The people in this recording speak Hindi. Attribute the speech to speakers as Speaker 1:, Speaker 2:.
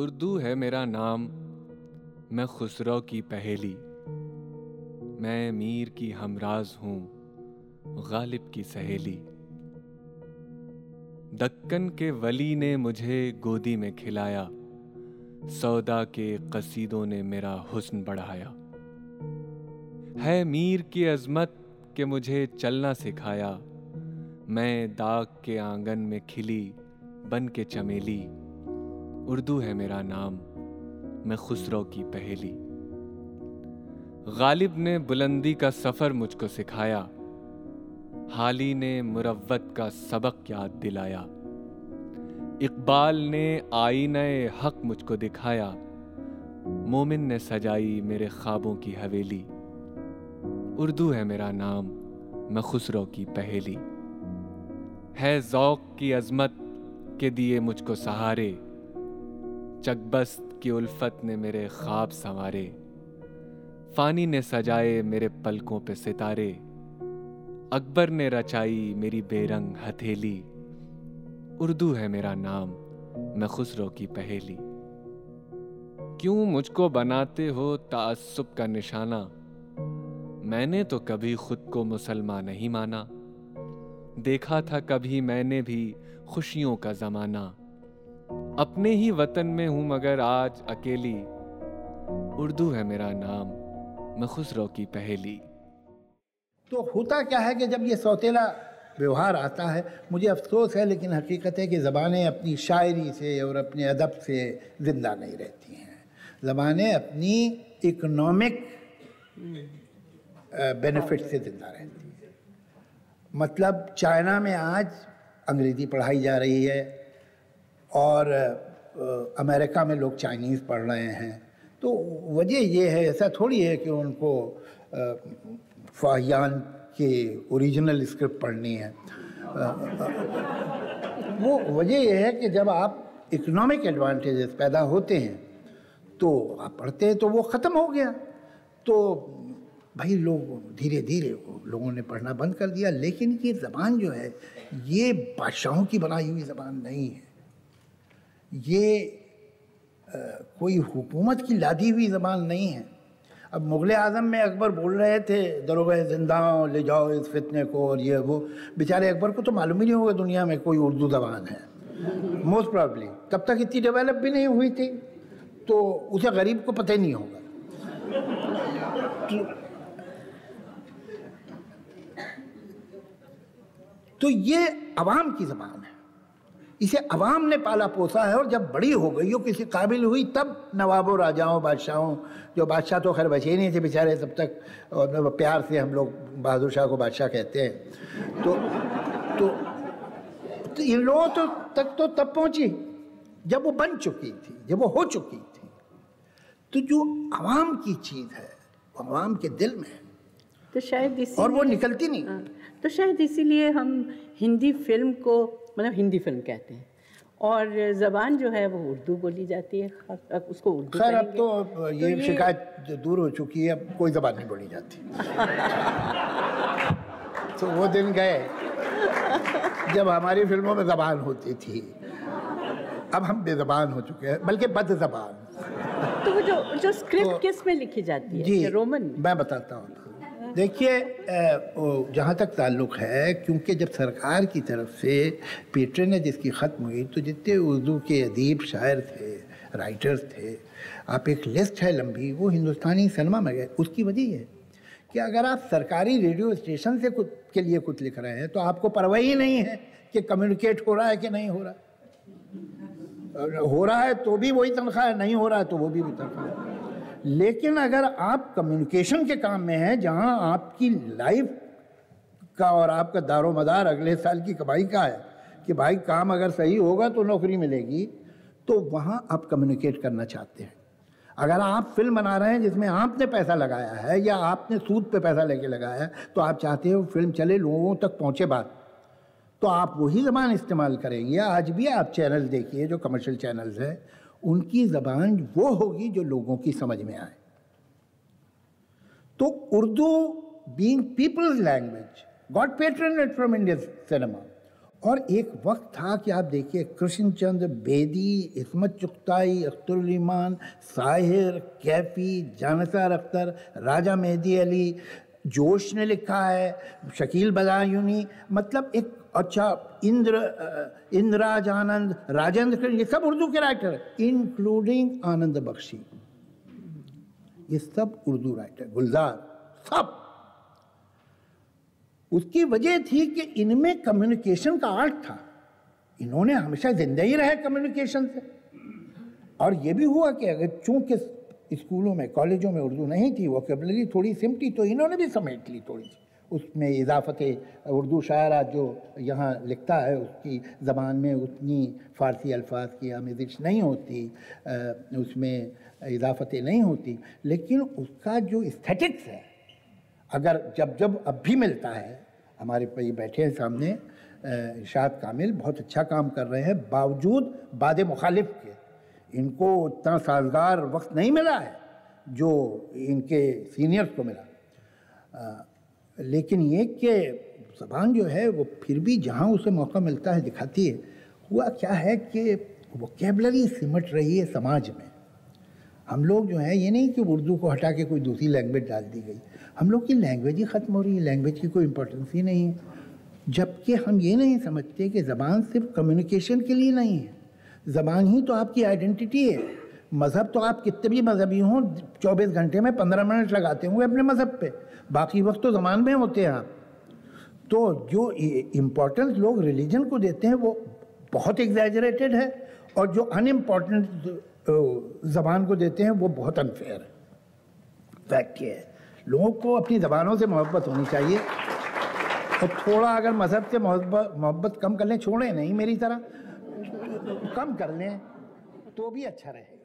Speaker 1: उर्दू है मेरा नाम। मैं खुसरो की पहेली। मैं मीर की हमराज हूँ, गालिब की सहेली। दक्कन के वली ने मुझे गोदी में खिलाया, सौदा के कसीदों ने मेरा हुस्न बढ़ाया। है मीर की अजमत के मुझे चलना सिखाया, मैं दाग के आँगन में खिली, बन के चमेली। उर्दू है मेरा नाम, मैं खुसरो की पहेली। गालिब ने बुलंदी का सफ़र मुझको सिखाया, हाली ने मुरवत का सबक याद दिलाया। इकबाल ने आईने हक मुझको दिखाया, मोमिन ने सजाई मेरे ख्वाबों की हवेली। उर्दू है मेरा नाम, मैं खुसरो की पहेली। है जौक की अजमत के दिए मुझको सहारे चकबस्त की उल्फत ने मेरे ख्वाब संवारे। फानी ने सजाए मेरे पलकों पे सितारे। अकबर ने रचाई मेरी बेरंग हथेली। उर्दू है मेरा नाम, मैं खुसरो की पहेली। क्यों मुझको बनाते हो तासुब का निशाना? मैंने तो कभी खुद को मुसलमान नहीं माना। देखा था कभी मैंने भी खुशियों का जमाना। अपने ही वतन में हूँ, मगर आज अकेली। उर्दू है मेरा नाम, मैं खुसरो की पहेली।
Speaker 2: तो होता क्या है कि जब ये सौतेला व्यवहार आता है, मुझे अफसोस है, लेकिन हकीकत है कि ज़बानें अपनी शायरी से और अपने अदब से ज़िंदा नहीं रहती हैं। ज़बानें अपनी इकोनॉमिक बेनिफिट से ज़िंदा रहती हैं। मतलब चाइना में आज अंग्रेज़ी पढ़ाई जा रही है और अमेरिका में लोग चाइनीज़ पढ़ रहे हैं। तो वजह ये है, ऐसा थोड़ी है कि उनको फाहियान के ओरिजिनल स्क्रिप्ट पढ़नी है। वो वजह यह है कि जब आप इकोनॉमिक एडवांटेजेस पैदा होते हैं तो आप पढ़ते हैं तो वो ख़त्म हो गया। तो भाई लोग धीरे धीरे लोगों ने पढ़ना बंद कर दिया, लेकिन ये ज़बान जो है, ये बादशाहों की बनाई हुई ज़बान नहीं है। ये आ, कोई हुकूमत की लादी हुई ज़बान नहीं है। अब मुग़ल आज़म में अकबर बोल रहे थे दरोगा ज़िंदा ले जाओ इस फितने को और ये वो। बेचारे अकबर को तो मालूम ही नहीं होगा दुनिया में कोई उर्दू ज़बान है। मोस्ट प्रॉब्ली तब तक इतनी डेवलप भी नहीं हुई थी। तो उसे गरीब को पता ही नहीं होगा। तो, तो ये आवाम की ज़बान है। इसे अवाम ने पाला पोसा है और जब बड़ी हो गई हो किसी काबिल हुई तब नवाबों राजाओं बादशाहों जो बादशाह तो खैर बचे नहीं थे बेचारे तब तक और प्यार से हम लोग बहादुर शाह को बादशाह कहते हैं। तो तो, तो इन लोगों तो तक तो तब पहुँची जब वो बन चुकी थी जब वो हो चुकी थी। तो जो अवाम की चीज़ है वो अवाम के दिल में है।
Speaker 3: तो शायद इसी
Speaker 2: और वो निकलती नहीं। हाँ,
Speaker 3: तो शायद इसीलिए हम हिंदी फ़िल्म को मतलब हिंदी फ़िल्म कहते हैं। और ज़बान जो है वो उर्दू बोली जाती है अब उसको उर्दू
Speaker 2: खैर अब तो ये तो शिकायत दूर हो चुकी है अब कोई ज़बान नहीं बोली जाती। तो वो दिन गए जब हमारी फ़िल्मों में ज़बान होती थी। अब हम बेज़बान हो चुके हैं बल्कि बद ज़बान
Speaker 3: तो वो जो जो स्क्रिप्ट तो, किसमें लिखी जाती है? जी रोमन
Speaker 2: मैं बताता हूँ। देखिए जहाँ तक ताल्लुक़ है, क्योंकि जब सरकार की तरफ़ से पेट्रेनेज इसकी ख़त्म हुई तो जितने उर्दू के अदीब शायर थे राइटर्स थे, आप एक लिस्ट है लंबी, वो हिंदुस्तानी सिनेमा में गए, उसकी वजह है कि अगर आप सरकारी रेडियो स्टेशन से कुछ, के लिए कुछ लिख रहे हैं तो आपको परवाह ही नहीं है कि कम्युनिकेट हो रहा है कि नहीं हो रहा। हो रहा है तो भी वही तनख्वाह है, नहीं हो रहा है तो वो भी वही तनख्वाह है। लेकिन अगर आप कम्युनिकेशन के काम में हैं, जहाँ आपकी लाइफ का और आपका दारो मदार अगले साल की कमाई का है, कि भाई काम अगर सही होगा तो नौकरी मिलेगी तो वहाँ आप कम्युनिकेट करना चाहते हैं। अगर आप फ़िल्म बना रहे हैं जिसमें आपने पैसा लगाया है या आपने सूद पे पैसा लेके लगाया है तो आप चाहते हो फ़िल्म चले, लोगों तक पहुँचे बात। तो आप वही ज़बान इस्तेमाल करेंगे। आज भी आप चैनल देखिए, जो कमर्शियल चैनल्स हैं उनकी ज़बान वो होगी जो लोगों की समझ में आए। तो Urdu being people's language got patronage from Indian cinema और एक वक्त था कि आप देखिए कृष्णचंद्र बेदी इसमत चुगताई अख्तरमान साहिर, कैफी, जानसार अख्तर, राजा मेहदी अली, जोश ने लिखा है, शकील बदायूनी मतलब एक अच्छा इंद्र इंद्राज आनंद राजेंद्र कृष्ण ये सब उर्दू के राइटर हैं इंक्लूडिंग आनंद बख्शी। ये सब उर्दू राइटर गुलजार, सब। उसकी वजह थी कि इनमें कम्युनिकेशन का आर्ट था। इन्होंने हमेशा ज़िंदा ही रहे कम्युनिकेशन से। और ये भी हुआ कि अगर चूँकि स्कूलों में, कॉलेजों में उर्दू नहीं थी वोकेबलरी थोड़ी सिमटी तो इन्होंने भी समेट ली थोड़ी सी। उसमें इजाफत उर्दू शायरा जो यहाँ लिखता है, उसकी ज़बान में उतनी फ़ारसी अल्फाज की आमेजिश नहीं होती उसमें इजाफतें नहीं होती। लेकिन उसका जो इस्थेटिक्स है, अगर जब जब अब भी मिलता है, हमारे पे बैठे हैं सामने इशाद कामिल बहुत अच्छा काम कर रहे हैं, बावजूद बाद मुखालिफ के। इनको उतना साजगार वक्त नहीं मिला है, जो इनके सीनियर्स को मिला। लेकिन ये कि ज़बान जो है, वो फिर भी जहाँ उसे मौका मिलता है दिखाती है, हुआ क्या है कि वोकेबलरी सिमट रही है समाज में। हम लोग जो है, ये नहीं कि उर्दू को हटा के कोई दूसरी लैंग्वेज डाल दी गई। हम लोग की लैंग्वेज ही ख़त्म हो रही है लैंग्वेज की कोई इम्पोर्टेंस ही नहीं है। जबकि हम ये नहीं समझते कि ज़बान सिर्फ़ कम्युनिकेशन के लिए नहीं है। ज़बान ही तो आपकी आइडेंटिटी है। मज़हब तो आप कितने भी मज़हबी हों, चौबीस घंटे में पंद्रह मिनट लगाते होंगे अपने मज़हब पे। बाकी वक्त तो ज़बान में होते हैं तो जो इम्पोर्टेंस लोग रिलीजन को देते हैं, वो बहुत एग्जैजरेटेड है और जो अनइम्पॉर्टेंट ज़बान को देते हैं, वो बहुत अनफेयर है। फैक्ट ये है। लोगों को अपनी ज़बानों से मोहब्बत होनी चाहिए। और थोड़ा अगर मज़हब से मोहब्बत मोहब्बत कम कर लें, छोड़ें, नहीं मेरी तरह, कम कर लें तो भी अच्छा रहेगा